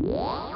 you